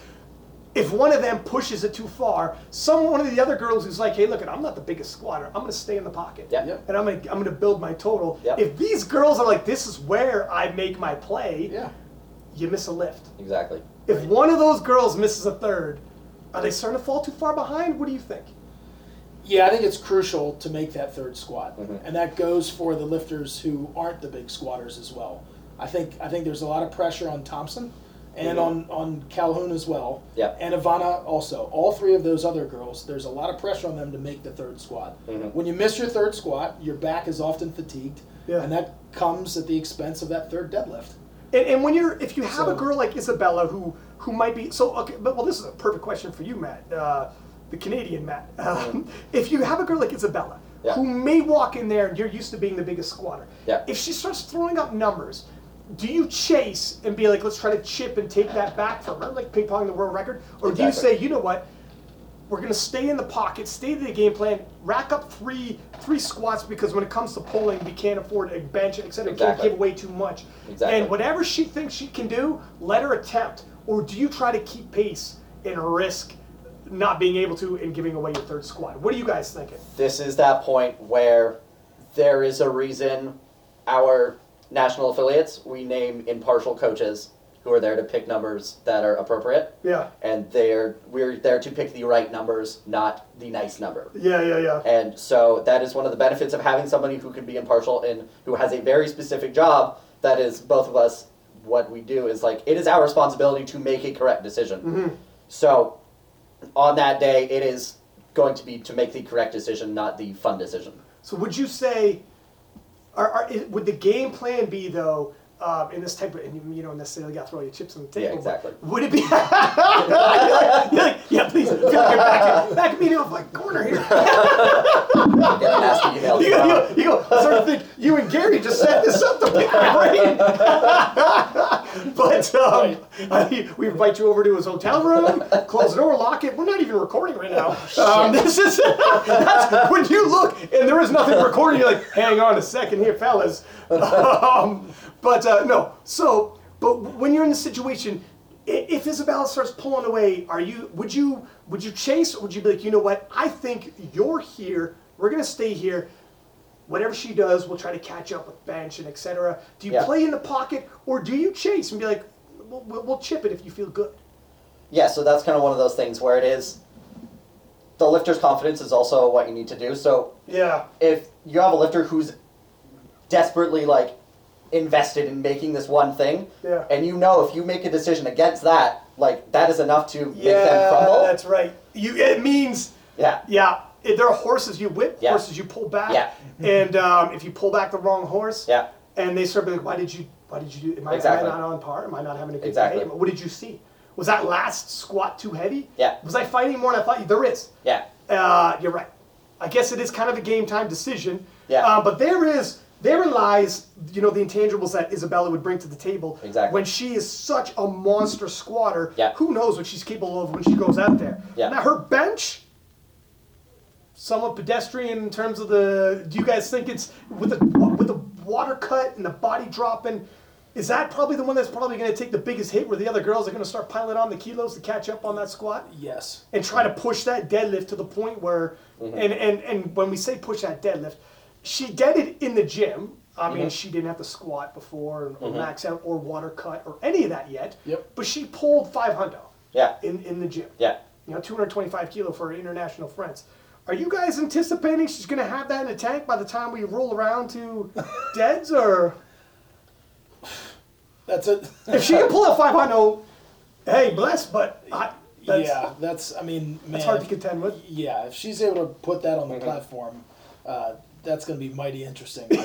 if one of them pushes it too far, some one of the other girls who's like, "Hey, look, I'm not the biggest squatter. I'm going to stay in the pocket, Yeah. Yep. and I'm going to I'm going to build my total." Yep. If these girls are like, "This is where I make my play," Yeah. you miss a lift. Exactly. If one of those girls misses a third, are they starting to fall too far behind? What do you think? Yeah, I think it's crucial to make that third squat, Mhm. and that goes for the lifters who aren't the big squatters as well. I think I think there's a lot of pressure on Thompson, and Mhm. on on Calhoun as well, Yep. and Ivana also. All three of those other girls, there's a lot of pressure on them to make the third squat. Mhm. When you miss your third squat, your back is often fatigued, Yeah. and that comes at the expense of that third deadlift. And, and when you're, if you have a girl like Isabella who who might be so okay, but well, this is a perfect question for you, Matt, uh, the Canadian Matt. Um, if you have a girl like Isabella Yeah. who may walk in there and you're used to being the biggest squatter, Yeah. if she starts throwing up numbers. Do you chase and be like, let's try to chip and take that back from her, like ping pong the world record? Or do you say, you know what, we're gonna stay in the pocket, stay to the game plan, rack up three three squats because when it comes to pulling, we can't afford a bench, etc. We can't give away too much. Exactly. And whatever she thinks she can do, let her attempt. Or do you try to keep pace and risk not being able to and giving away your third squat? What are you guys thinking? This is that point where there is a reason our national affiliates we name impartial coaches who are there to pick numbers that are appropriate, Yeah. and they're we're there to pick the right numbers, not the nice number. Yeah, yeah, yeah. And so that is one of the benefits of having somebody who can be impartial and who has a very specific job. That is both of us. What we do is like it is our responsibility to make a correct decision. Mm-hmm. So on that day, it is going to be to make the correct decision, not the fun decision. So would you say, are, are, would the game plan be though, um, in this type of, and you, don't necessarily got to throw your chips on the table. Yeah, exactly. Would it be? You're like, you're like, yeah, please. Feel like you're back, back me into a corner here. Get a nasty email. You go, you you go sort of think you and Gary just set this up to pick my brain. but um, I, we invite you over to his hotel room, close the door, lock it. We're not even recording right now. Um, this is that's, when you look and there is nothing recording. You're like, hang on a second here, fellas. Um, but uh, no, so but when you're in the situation. If Isabella starts pulling away, are you? Would you? Would you chase, or would you be like, you know what? I think you're here. We're gonna stay here whatever she does, we'll try to catch up with bench and etc. Do you Yeah. play in the pocket or do you chase and be like, we'll, we'll, we'll chip it if you feel good? Yeah, so that's kind of one of those things where it is. The lifter's confidence is also what you need to do. So Yeah. if you have a lifter who's desperately like invested in making this one thing, Yeah. and you know if you make a decision against that, like that is enough to make them crumble. that's right. You it means yeah, yeah. It, there are horses you whip, Yeah. horses you pull back, Yeah. and um, if you pull back the wrong horse, yeah, and they start being like, why did you, why did you do? Am I, Exactly. am I not on par? Am I not having a good Exactly. day? What did you see? Was that last squat too heavy? Yeah. Was I fighting more than I thought? There is. yeah, Uh, you're right. I guess it is kind of a game time decision. Yeah. Uh, but there is, therein lies, you know, the intangibles that Isabella would bring to the table. Exactly. When she is such a monster squatter. Yeah. Who knows what she's capable of when she goes out there? Yeah. Now her bench. Somewhat pedestrian in terms of the. Do you guys think it's with the with the water cut and the body dropping? Is that probably the one that's probably going to take the biggest hit, where the other girls are going to start piling on the kilos to catch up on that squat? Yes. and try to push that deadlift to the point where Mm-hmm. and, and and when we say push that deadlift she did it in the gym i Mm-hmm. mean she didn't have to squat before or max out or water cut or any of that yet Yep. but she pulled 500 yeah, in, in the gym yeah. you know 225 kilo for her international friends are you guys anticipating she's going to have that in the tank by the time we roll around to deads or That's it. if she can pull out 500 hey bless but I, that's, yeah, that's. I mean, man. that's hard to contend with Yeah, if she's able to put that on the Mm-hmm. platform, uh, that's going to be mighty interesting.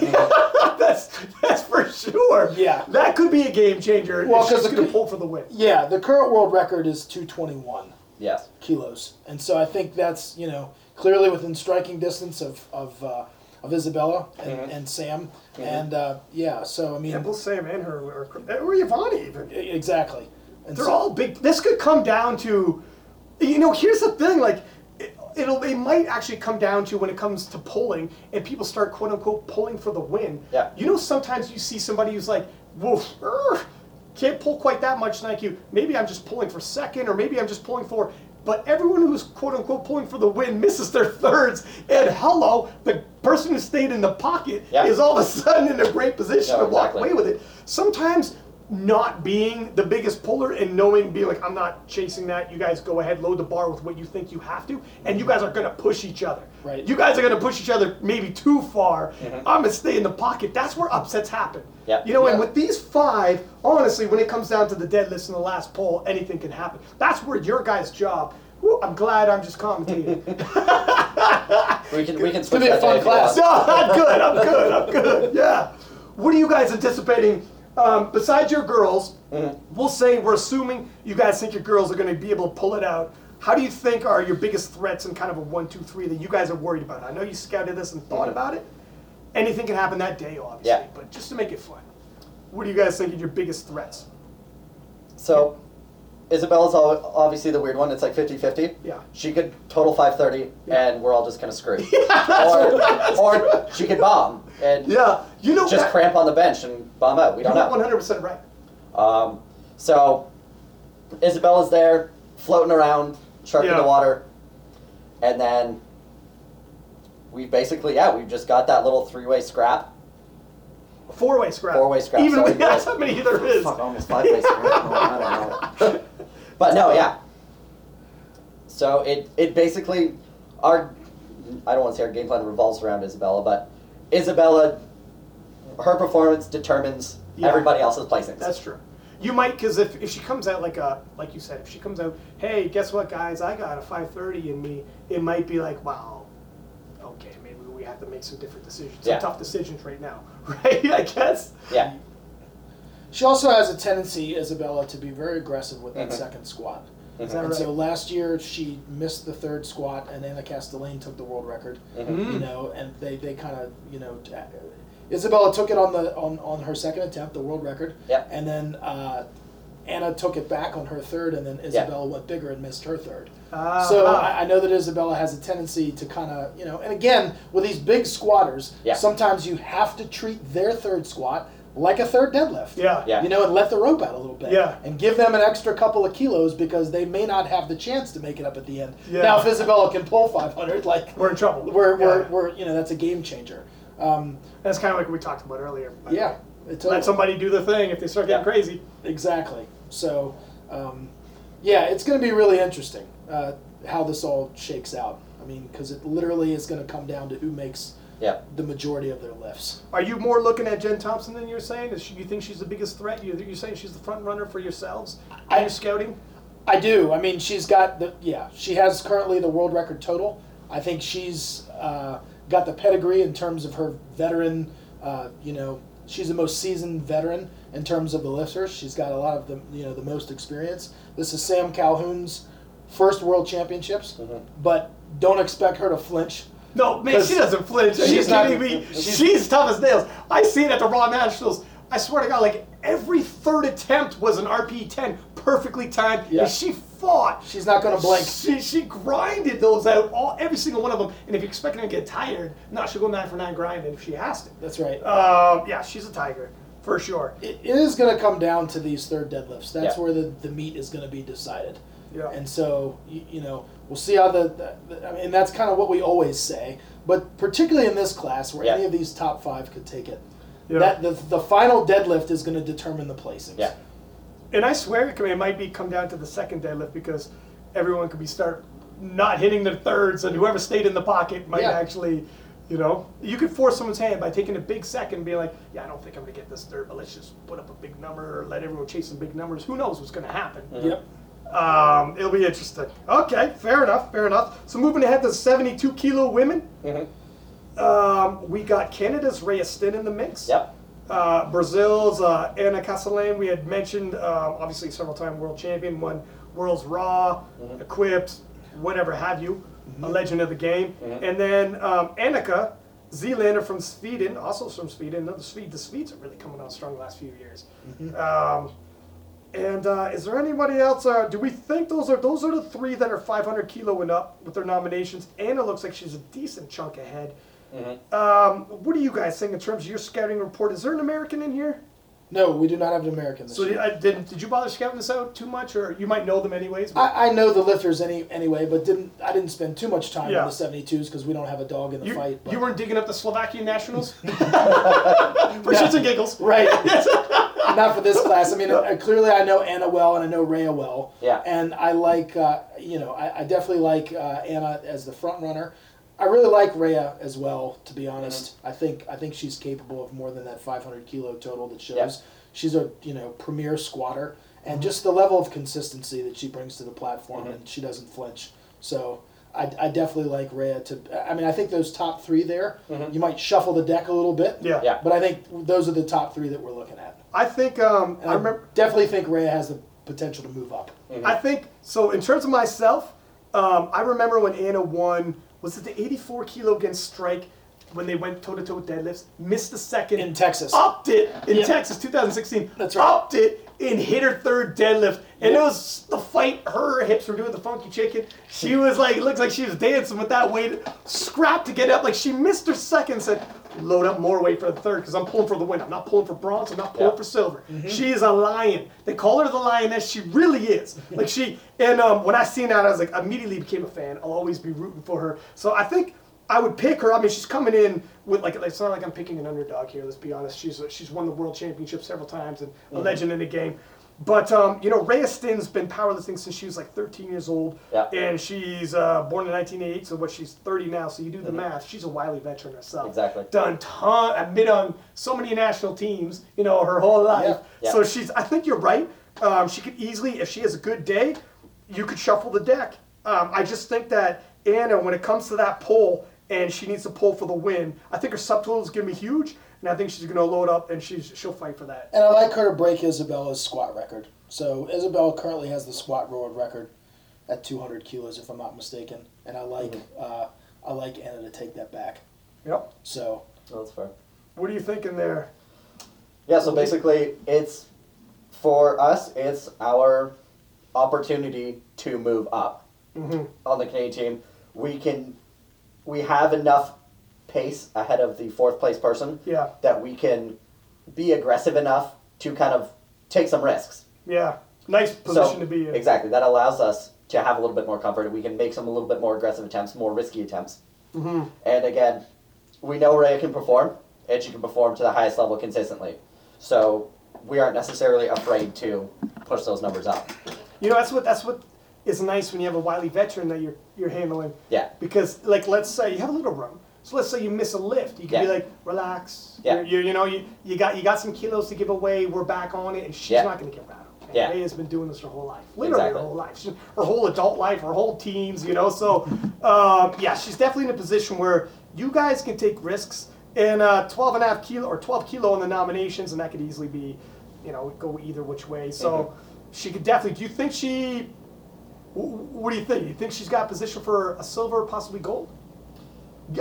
That's that's for sure. Yeah. that could be a game changer. Well, if she's 'cause going to pull for the win. yeah, the current world record is 221 Yes. kilos, and so I think that's you know clearly within striking distance of of, uh, of Isabella and, Mm-hmm. and Sam, and uh, yeah, so I mean, Yeah, both Sam and her, or, or Yvonne even. exactly. And They're so- all big. This could come down to, you know, here's the thing. Like, it, might actually come down to when it comes to pulling, and people start quote unquote pulling for the win. Yeah. You know, sometimes you see somebody who's like, woof, er, can't pull quite that much, thank you. Maybe I'm just pulling for second, or maybe I'm just pulling for. But everyone who's quote unquote pulling for the win misses their thirds, and hello, the person who stayed in the pocket Yeah. is all of a sudden in a great position No, to walk exactly. away with it. Sometimes not being the biggest puller and knowing, being like, I'm not chasing that. You guys go ahead, load the bar with what you think you have to, and you guys are gonna push each other. Right. You guys are gonna push each other maybe too far. I'm gonna stay in the pocket. That's where upsets happen. Mm-hmm. Yeah. You know, and with these five, honestly, when it comes down to the deadlifts in the last poll, anything can happen. That's where your guys' job. Whew, I'm glad I'm just commentating. We can we can gonna switch be a fun day if you class. No, I'm good. I'm good. I'm good. Yeah. What are you guys anticipating? Um, besides your girls, we'll say we're assuming you guys think your girls are going to be able to pull it out. How do you think are your biggest threats in kind of a one, two, three that you guys are worried about? I know you scouted this and thought about it. Anything can happen that day, obviously. Yeah. But just to make it fun, what do you guys think are your biggest threats? So, Isabella's al- obviously the weird one. It's like 50-50. Yeah. She could total 530, and we're all just kind of screwed. or, or she could bomb and Yeah. You know just that- cramp on the bench and bomb out. We don't You're know. 100% right. Um, so, Isabella's there, floating around, shark in the water, and then we basically, yeah, we've just got that little three-way scrap, Four-way scrap. Four-way scrap, Even sorry, that's how many there is. Fuck, almost five don't know. but no, yeah. So it it basically our I don't want to say our game plan revolves around Isabella, but Isabella, her performance determines Yeah. everybody else's placings. That's true. You might, because if, if she comes out like a like you said, if she comes out, hey, guess what, guys, I got a 530 in me. It might be like, wow, okay, maybe we have to make some different decisions, Yeah. some tough decisions right now, right? I guess. yeah. She also has a tendency, Isabella, to be very aggressive with that Mhm. second squat. Is that And right? so last year she missed the third squat, and Anna Castellain took the world record. Mhm. You know, and they, they kind of you know, t- Isabella took it on the on, on her second attempt, the world record. Yep. And then uh, Anna took it back on her third, and then Isabella went bigger and missed her third. Uh, So I, I know that Isabella has a tendency to kind of, you know, and again, with these big squatters, Yeah. sometimes you have to treat their third squat like a third deadlift. yeah, Yeah. You know, and let the rope out a little bit. Yeah. And give them an extra couple of kilos because they may not have the chance to make it up at the end. Yeah. Now, if Isabella can pull 500, like, we're in trouble. we're, we're, Yeah. we're, you know, that's a game changer. Um, That's kind of like what we talked about earlier. yeah. way. It's Let somebody do the thing if they start getting Yeah. crazy. Exactly. So, um, yeah, it's going to be really interesting uh, how this all shakes out. I mean, because it literally is going to come down to who makes Yeah. the majority of their lifts. Are you more looking at Jen Thompson than you're saying? Is she, you think she's the biggest threat? You, you're saying she's the front runner for yourselves? I- Are you scouting? I do. I mean, she's got the yeah. She has currently the world record total. I think she's uh, got the pedigree in terms of her veteran. Uh, you know, she's the most seasoned veteran in terms of the lifters. She's got a lot of the you know the most experience. This is Sam Calhoun's first world championships, Mhm. but don't expect her to flinch. No, man, she doesn't flinch. Are you she's not- me? she's- She's tough as nails. I see it at the Raw Nationals. I swear to God, like every third attempt was an RP 10, perfectly timed, Yeah. and she fought. She's not going to blink. She, she grinded those out, all every single one of them. And if you're expecting her to get tired, no, she'll go nine for nine grinding if she has to. That's right. Um, yeah, she's a tiger for sure. it, it is going to come down to these third deadlifts. That's Yeah. where the, the meat is going to be decided. Yeah. And so, you, you know, we'll see how the, the, the- I mean, that's kind of what we always say. But particularly in this class, where Yeah. any of these top five could take it, Yeah. that the, the final deadlift is going to determine the placings. Yeah. And I swear, I mean, it might be come down to the second deadlift because everyone could be start not hitting their thirds, and whoever stayed in the pocket might Yeah. actually, you know, you could force someone's hand by taking a big second, and being like, yeah, I don't think I'm gonna get this third, but let's just put up a big number or let everyone chase some big numbers. Who knows what's gonna happen? Mm-hmm. Yep. Um, it'll be interesting. Okay, fair enough, fair enough. So moving ahead to 72 kilo women, Mhm. um, we got Canada's Rhea Stinn in the mix. Yep. Uh, Brazil's uh, Anna Castellain, we had mentioned, um, obviously several time world champion, won World's Raw, Mhm. Equipped, whatever have you, a legend of the game. Mhm. And then um, Annika Zeelander from Sweden, also from Sweden. No, the Swede, the Swedes are really coming on strong the last few years. Um, and uh, is there anybody else? Uh, do we think those are those are the three that are 500 kilo and up with their nominations? Anna looks like she's a decent chunk ahead. Mhm. Um, what do you guys think in terms of your scouting report? Is there an American in here? No, we do not have an American this So year. did, I, did, did you bother scouting this out too much, or you might know them anyways? but- I, I know the lifters any anyway, but didn't I didn't spend too much time Yeah. on the 72s because we don't have a dog in the you, fight. But. you weren't digging up the Slovakian nationals for shits and giggles, Right. Not for this class. I mean, uh, clearly I know Anna well and I know Rhea well. Yeah. And I like, uh, you know, I, I definitely like uh, Anna as the front runner. I really like Rhea as well, to be honest. I think I think she's capable of more than that 500 kilo total that shows. Yeah. She's a you know premier squatter, and just the level of consistency that she brings to the platform, Mhm. and she doesn't flinch. So. I, I definitely like Rhea to. I mean, I think those top three there, Mhm. you might shuffle the deck a little bit. Yeah. Yeah. But I think those are the top three that we're looking at. I think um, I I, remember. definitely think Ray has the potential to move up. I think so. In terms of myself, um, I remember when Anna won. Was it the 84 kilo against Strike when they went toe to toe with deadlifts? Missed the second In Texas. Upped it in Yep. Texas 2016. That's right. Upped it and hit her third deadlift. And Yep. it was the fight. Her hips were doing the funky chicken. She was like, it looks like she was dancing with that weight. Scrapped to get up. Like she missed her second. Said, load up more weight for the third because I'm pulling for the win. I'm not pulling for bronze. I'm not pulling Yeah. for silver. She is a lion. They call her the lioness. She really is. Like she. And um, when I seen that, I was like, immediately became a fan. I'll always be rooting for her. So I think I would pick her. I mean, she's coming in with like it's not like I'm picking an underdog here. Let's be honest. She's she's won the world championship several times and a legend in the game. But um, you know, Rhea Stinn's been powerlifting since she was like 13 years old, Yeah. and she's uh, born in 1988. So what? She's 30 now. So you do the math. She's a wily veteran herself. Exactly. Done ton. I've been on so many national teams. You know, her whole life. Yeah. Yeah. So she's. I think you're right. Um, she could easily, if she has a good day, you could shuffle the deck. Um, I just think that Anna, when it comes to that pull, and she needs to pull for the win, I think her subtotal is going to be huge, and I think she's going to load up and she's she'll fight for that. And I like her to break Isabella's squat record. So Isabella currently has the squat world record at 200 kilos, if I'm not mistaken. And I like uh, I like Anna to take that back. Yep. So No, that's fair. What are you thinking there? Yeah, so basically, it's for us, it's our opportunity to move up Mm-hmm. on the Canadian team. We can, we have enough pace ahead of the fourth place person Yeah. that we can be aggressive enough to kind of take some risks. Yeah. Nice position so, to be in. Exactly, that allows us to have a little bit more comfort. We can make some a little bit more aggressive attempts, more risky attempts. Mm-hmm. And again, we know Rhea can perform, and she can perform to the highest level consistently. So we aren't necessarily afraid to push those numbers up. You know, that's what that's what is nice when you have a wily veteran that you're you're handling. Yeah. Because like let's say you have a little room. So let's say you miss a lift. You can be like, relax. Yeah. You're, you know, you, you got you got some kilos to give away. We're back on it, and she's Yeah. not going to get rattled. And Yeah. Rhea's been doing this her whole life, literally Exactly. her whole life, She- her whole adult life, her whole teens. You know, so um, yeah, she's definitely in a position where you guys can take risks. And uh, 12 and a half kilo or 12 kilo in the nominations, and that could easily be, you know, go either which way. So Mhm. she could definitely. Do you think she? What do you think? You think she's got a position for a silver, possibly gold?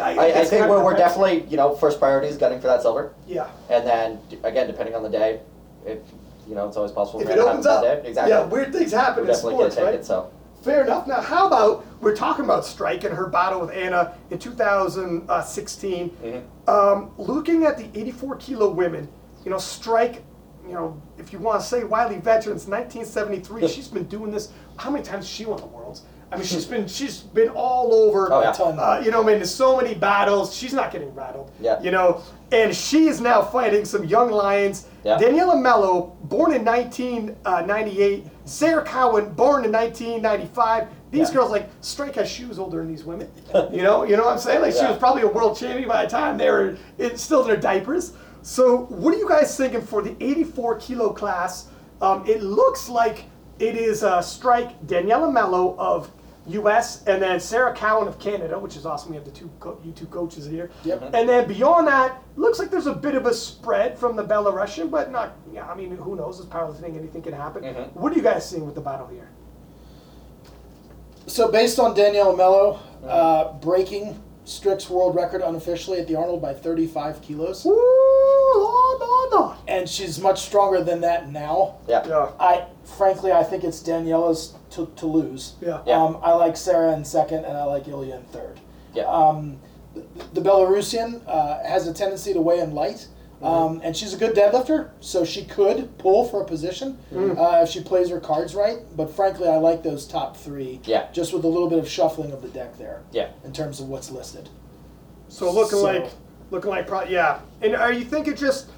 I, I guess think we're, we're definitely, you know, first priority is gunning for that silver. Yeah. And then, d- again, depending on the day, if, you know, it's always possible If it opens up. Exactly. yeah, weird things happen we're in definitely sports, take right? it, so. Fair enough. Now, how about we're talking about Strike and her battle with Anna in 2016. Mm-hmm. Um, looking at the 84 kilo women, you know, Strike, you know, if you want to say Wiley veterans, 1973. she's been doing this. How many times has she won the worlds? I mean, she's been she's been all over. Oh, yeah. ton. Uh, you know, I mean, there's so many battles. She's not getting rattled. Yeah. You know, and she is now fighting some young lions. Yeah. Daniela Mello, born in 1998. Sarah Cowan, born in 1995. These Yeah. girls, like, Strike has shoes older than these women. You know, you know what I'm saying? Like, she was probably a world champion by the time they were in, still in their diapers. So, what are you guys thinking for the 84 kilo class? Um, it looks like it is uh, Strike Daniela Mello of U.S. and then Sarah Cowan of Canada, which is awesome. We have the two co- you two coaches here. Yep. And then beyond that, looks like there's a bit of a spread from the Belarusian, but not. Yeah, I mean, who knows? It's powerlifting; anything can happen. Mhm. What are you guys seeing with the battle here? So based on Danielle Mello uh, breaking Strick's world record unofficially at the Arnold by 35 kilos, Ooh, and she's much stronger than that now. Yeah. Yeah. I frankly I think it's Daniela's to, to lose. Yeah. Yeah. Um, I like Sarah in second, and I like Ilya in third. Yeah. Um, the, the Belarusian uh, has a tendency to weigh in light. Um, and she's a good deadlifter, so she could pull for a position Mm-hmm. uh, if she plays her cards right. But frankly, I like those top three. Yeah. Just with a little bit of shuffling of the deck there. Yeah. In terms of what's listed. So looking So- like, looking like, pro- yeah. And are you thinking just,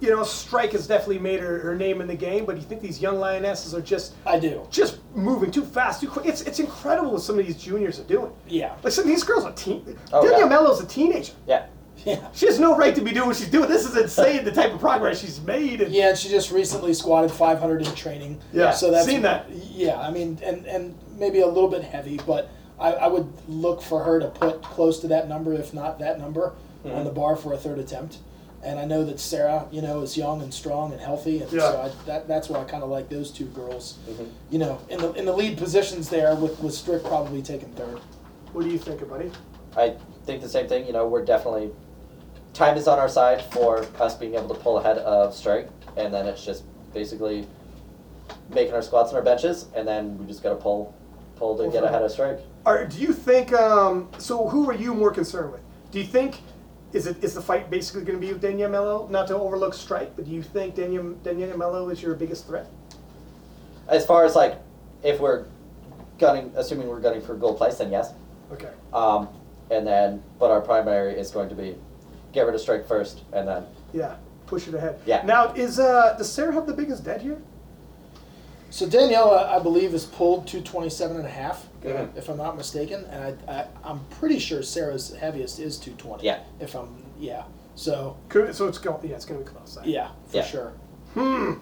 you know, Strike has definitely made her, her name in the game, but do you think these young lionesses are just I do. just moving too fast, too quick? It's it's incredible what some of these juniors are doing. Yeah. Like some of these girls are teen. Oh, Danielle yeah. Mello's a teenager. Yeah. Yeah. She has no right to be doing what she's doing. This is insane, the type of progress she's made. And Yeah, and she just recently squatted 500 in training. Yeah, so that's seen that. Yeah, I mean, and and maybe a little bit heavy, but I, I would look for her to put close to that number, if not that number, Mm-hmm. on the bar for a third attempt. And I know that Sarah, you know, is young and strong and healthy, and Yeah. so I, that that's why I kind of like those two girls. Mm-hmm. You know, in the in the lead positions there, with with Strick probably taking third. what do you think, buddy? I think the same thing. You know, we're definitely time is on our side for us being able to pull ahead of strike, and then it's just basically making our squats and our benches, and then we just got to pull, pull to get ahead of strike. Or do you think? Um, so who are you more concerned with? Do you think? Is it is the fight basically going to be with Daniel Mello? Not to overlook Strike, but do you think Daniel Danielle Mello is your biggest threat? As far as like, if we're gunning, assuming we're gunning for gold place, then yes. Okay. Um, and then but our primary is going to be get rid of strike first, and then Yeah, push it ahead. Yeah. Now, is uh, does Sarah have the biggest dead here? So Daniela, I believe, is pulled 227 and a half, Mhm. if I'm not mistaken, and I, I I'm pretty sure Sarah's heaviest is 220. Yeah. If I'm yeah. So Could- So it's going. Yeah, it's going to be close. yeah, for Yeah. sure. Hmm.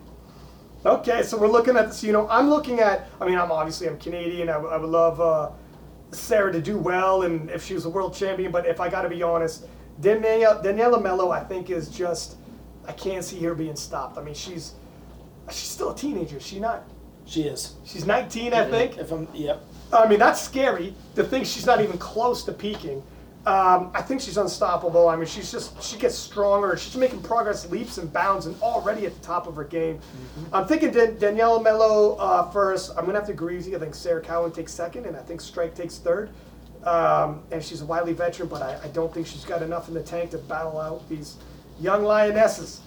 Okay, so we're looking at this. You know, I'm looking at. I mean, I'm obviously I'm Canadian. I, would- I would love uh, Sarah to do well, and if she was a world champion. But if I got to be honest, Daniela Daniela Mello, I think is just. I can't see her being stopped. I mean, she's she's still a teenager. Is She not. She is. She's 19, I think. If I'm yep. I mean, that's scary to think she's not even close to peaking. Um, I think she's unstoppable. I mean, she's just, she gets stronger. She's making progress leaps and bounds and already at the top of her game. I'm thinking Dan- Daniela Mello uh, first. I'm going to have to agree with you. I think Sarah Cowan takes second, and I think Strike takes third. Um, and she's a wily veteran, but I, I don't think she's got enough in the tank to battle out these young lionesses.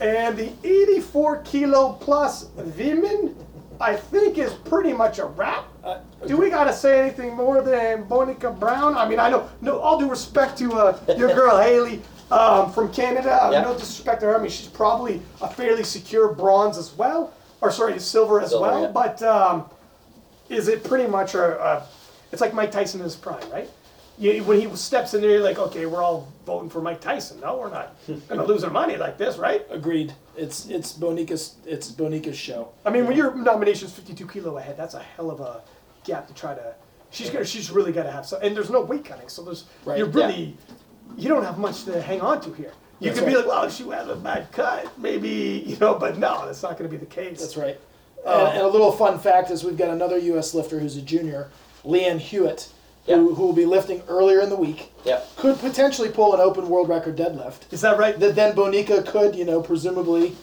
And the 84 kilo plus women, I think, is pretty much a wrap. Uh, Do we gotta say anything more than Bonica Brown? I mean, I know, no, all due respect to uh, your girl Haley um, from Canada. uh, Yeah. No disrespect to her. I mean, she's probably a fairly secure bronze as well, or sorry, silver as Silver, well. yeah. But um, is it pretty much a, a? It's like Mike Tyson in his prime, right? You, when he steps in there, you're like, okay, we're all voting for Mike Tyson. No, we're not gonna lose our money like this, right? Agreed. It's it's Bonica's it's Bonica's show. I mean, when your nomination's 52 kilo ahead, that's a hell of a gap to try to. She's gonna, she's really got to have some, and there's no weight cutting, so there's Right, you're really, you don't have much to hang on to here. You That's can be like, well, if she has a bad cut, maybe, you know, but no, that's not going to be the case. That's right. Um, and, and a little fun fact is we've got another U.S. lifter who's a junior, Leanne Hewitt, Yeah. who, who will be lifting earlier in the week. Yep. Could potentially pull an open world record deadlift. Is that right? That then Bonica could, you know, presumably,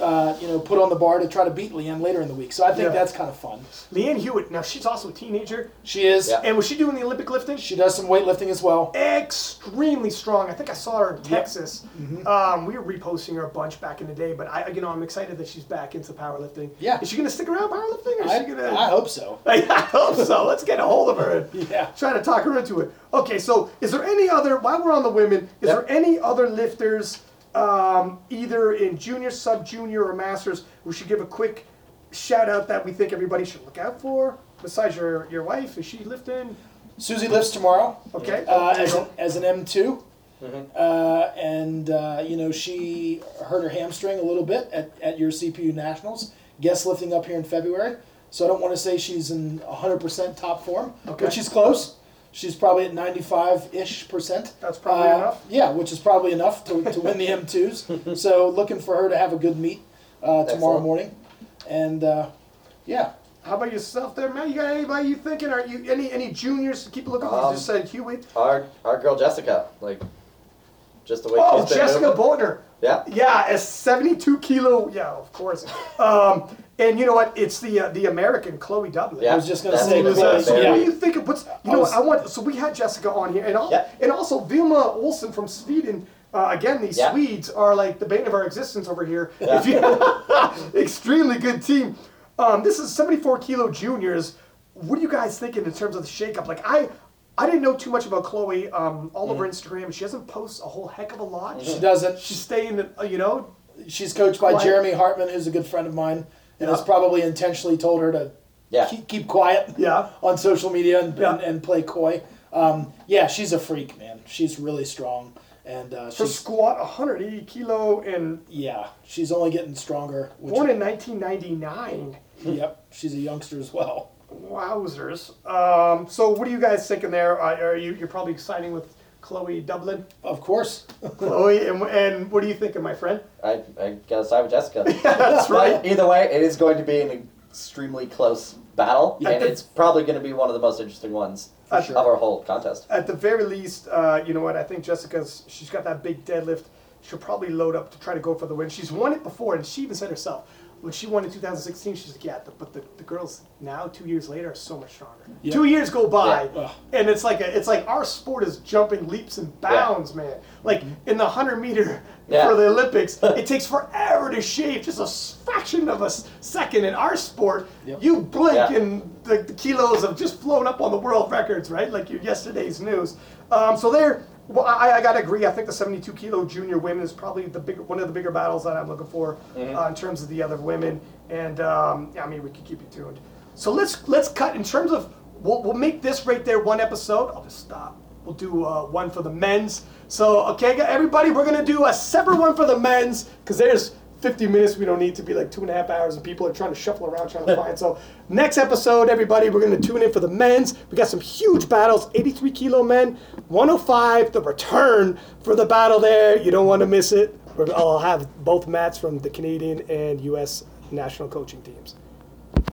uh, you know, put on the bar to try to beat Leanne later in the week. So I think Yeah. that's kind of fun. Leanne Hewitt. Now she's also a teenager, She is. Yeah. and was she doing the Olympic lifting? She does some weightlifting as well. extremely strong. I think I saw her in Texas. Mm-hmm. Um, we were reposting her a bunch back in the day, but I, you know, I'm excited that she's back into powerlifting. Yeah. Is she gonna stick around powerlifting, or is I, she gonna? I hope so. I hope so. Let's get a hold of her. and Yeah. Try to talk her into it. Okay, so is there any other, while we're on the women, is Yep. there any other lifters, um, either in junior, sub junior, or masters, we should give a quick shout out that we think everybody should look out for? Besides your, your wife, is she lifting? Susie lifts tomorrow Okay. uh, as, an, as an M2. Mhm. Uh, and, uh, you know, she hurt her hamstring a little bit at, at your CPU Nationals, guest lifting up here in February. So I don't want to say she's in 100% top form, Okay. but she's close. She's probably at 95 ish percent. That's probably Uh, enough. Yeah, which is probably enough to, to win the M2s. so looking for her to have a good meet uh, tomorrow morning. And uh, yeah, How about yourself there, man? You got anybody you thinking? Are you any any juniors to keep looking for? You Um, just said Hewitt. Our our girl Jessica, like, just the way Oh, she's Jessica moving. Boltner. Yeah. Yeah, a 72 kilo. Yeah, of course. Um, and you know what? It's the uh, the American Chloe Dublin. Yeah. I was just going to say, what So, Yeah, uh, so very- what do you think of what's you I know was- I want so we had Jessica on here and all, Yeah. and also Vilma Olsen from Sweden. Uh, again, these Yeah. Swedes are like the bane of our existence over here. Yeah. If you- extremely good team. Um, this is 74 kilo juniors. What are you guys thinking in terms of the shakeup? Like I, I didn't know too much about Chloe. Um, all over Instagram, she doesn't post a whole heck of a lot. she doesn't. She's staying, uh, you know, She's coached by Jeremy Hartman, who's a good friend of mine, and Yeah. has probably intentionally told her to Yeah. keep, keep quiet Yeah. on social media and, Yeah. and, and play coy. Um, yeah, she's a freak, man. She's really strong, and uh, her she's squat 180 kilo and yeah, she's only getting stronger. Born in 1999. yep, she's a youngster as well. Wowzers. Um, so what are you guys thinking there? Uh, are you you're probably signing with Chloe Dublin? Of course, Chloe, and, and what are you thinking, my friend? I I gotta side with Jessica. That's But right. either way, it is going to be an extremely close battle, Yeah. and it's probably going to be one of the most interesting ones For sure. of our whole contest. At the very least, uh, you know what? I think Jessica's she's got that big deadlift. She'll probably load up to try to go for the win. She's won it before, and she even said herself, when she won in 2016, she's like, yeah, the, but the, the girls now, two years later, are so much stronger. Yeah. Two years go by, Yeah. And it's like a, it's like our sport is jumping leaps and bounds, man. Like in the 100 meter Yeah. for the Olympics, it takes forever to shave just a fraction of a second. In our sport, Yep. you blink Yeah. and the, the kilos have just flown up on the world records, right? Like your yesterday's news. Um, so there, well, I, I gotta agree. I think the 72 kilo junior women is probably the bigger, one of the bigger battles that I'm looking for uh, in terms of the other women. And um, yeah, I mean, we can keep you tuned. So let's let's cut in terms of we'll, we'll make this right there one episode. I'll just stop. We'll do uh, one for the men's. So okay, everybody, we're gonna do a separate one for the men's because there's 50 minutes. We don't need to be like two and a half hours, and people are trying to shuffle around trying to find. So next episode, everybody, we're gonna tune in for the men's. We got some huge battles: 83 kilo men, 105. The return for the battle there. You don't want to miss it. I'll have both mats from the Canadian and U.S. national coaching teams.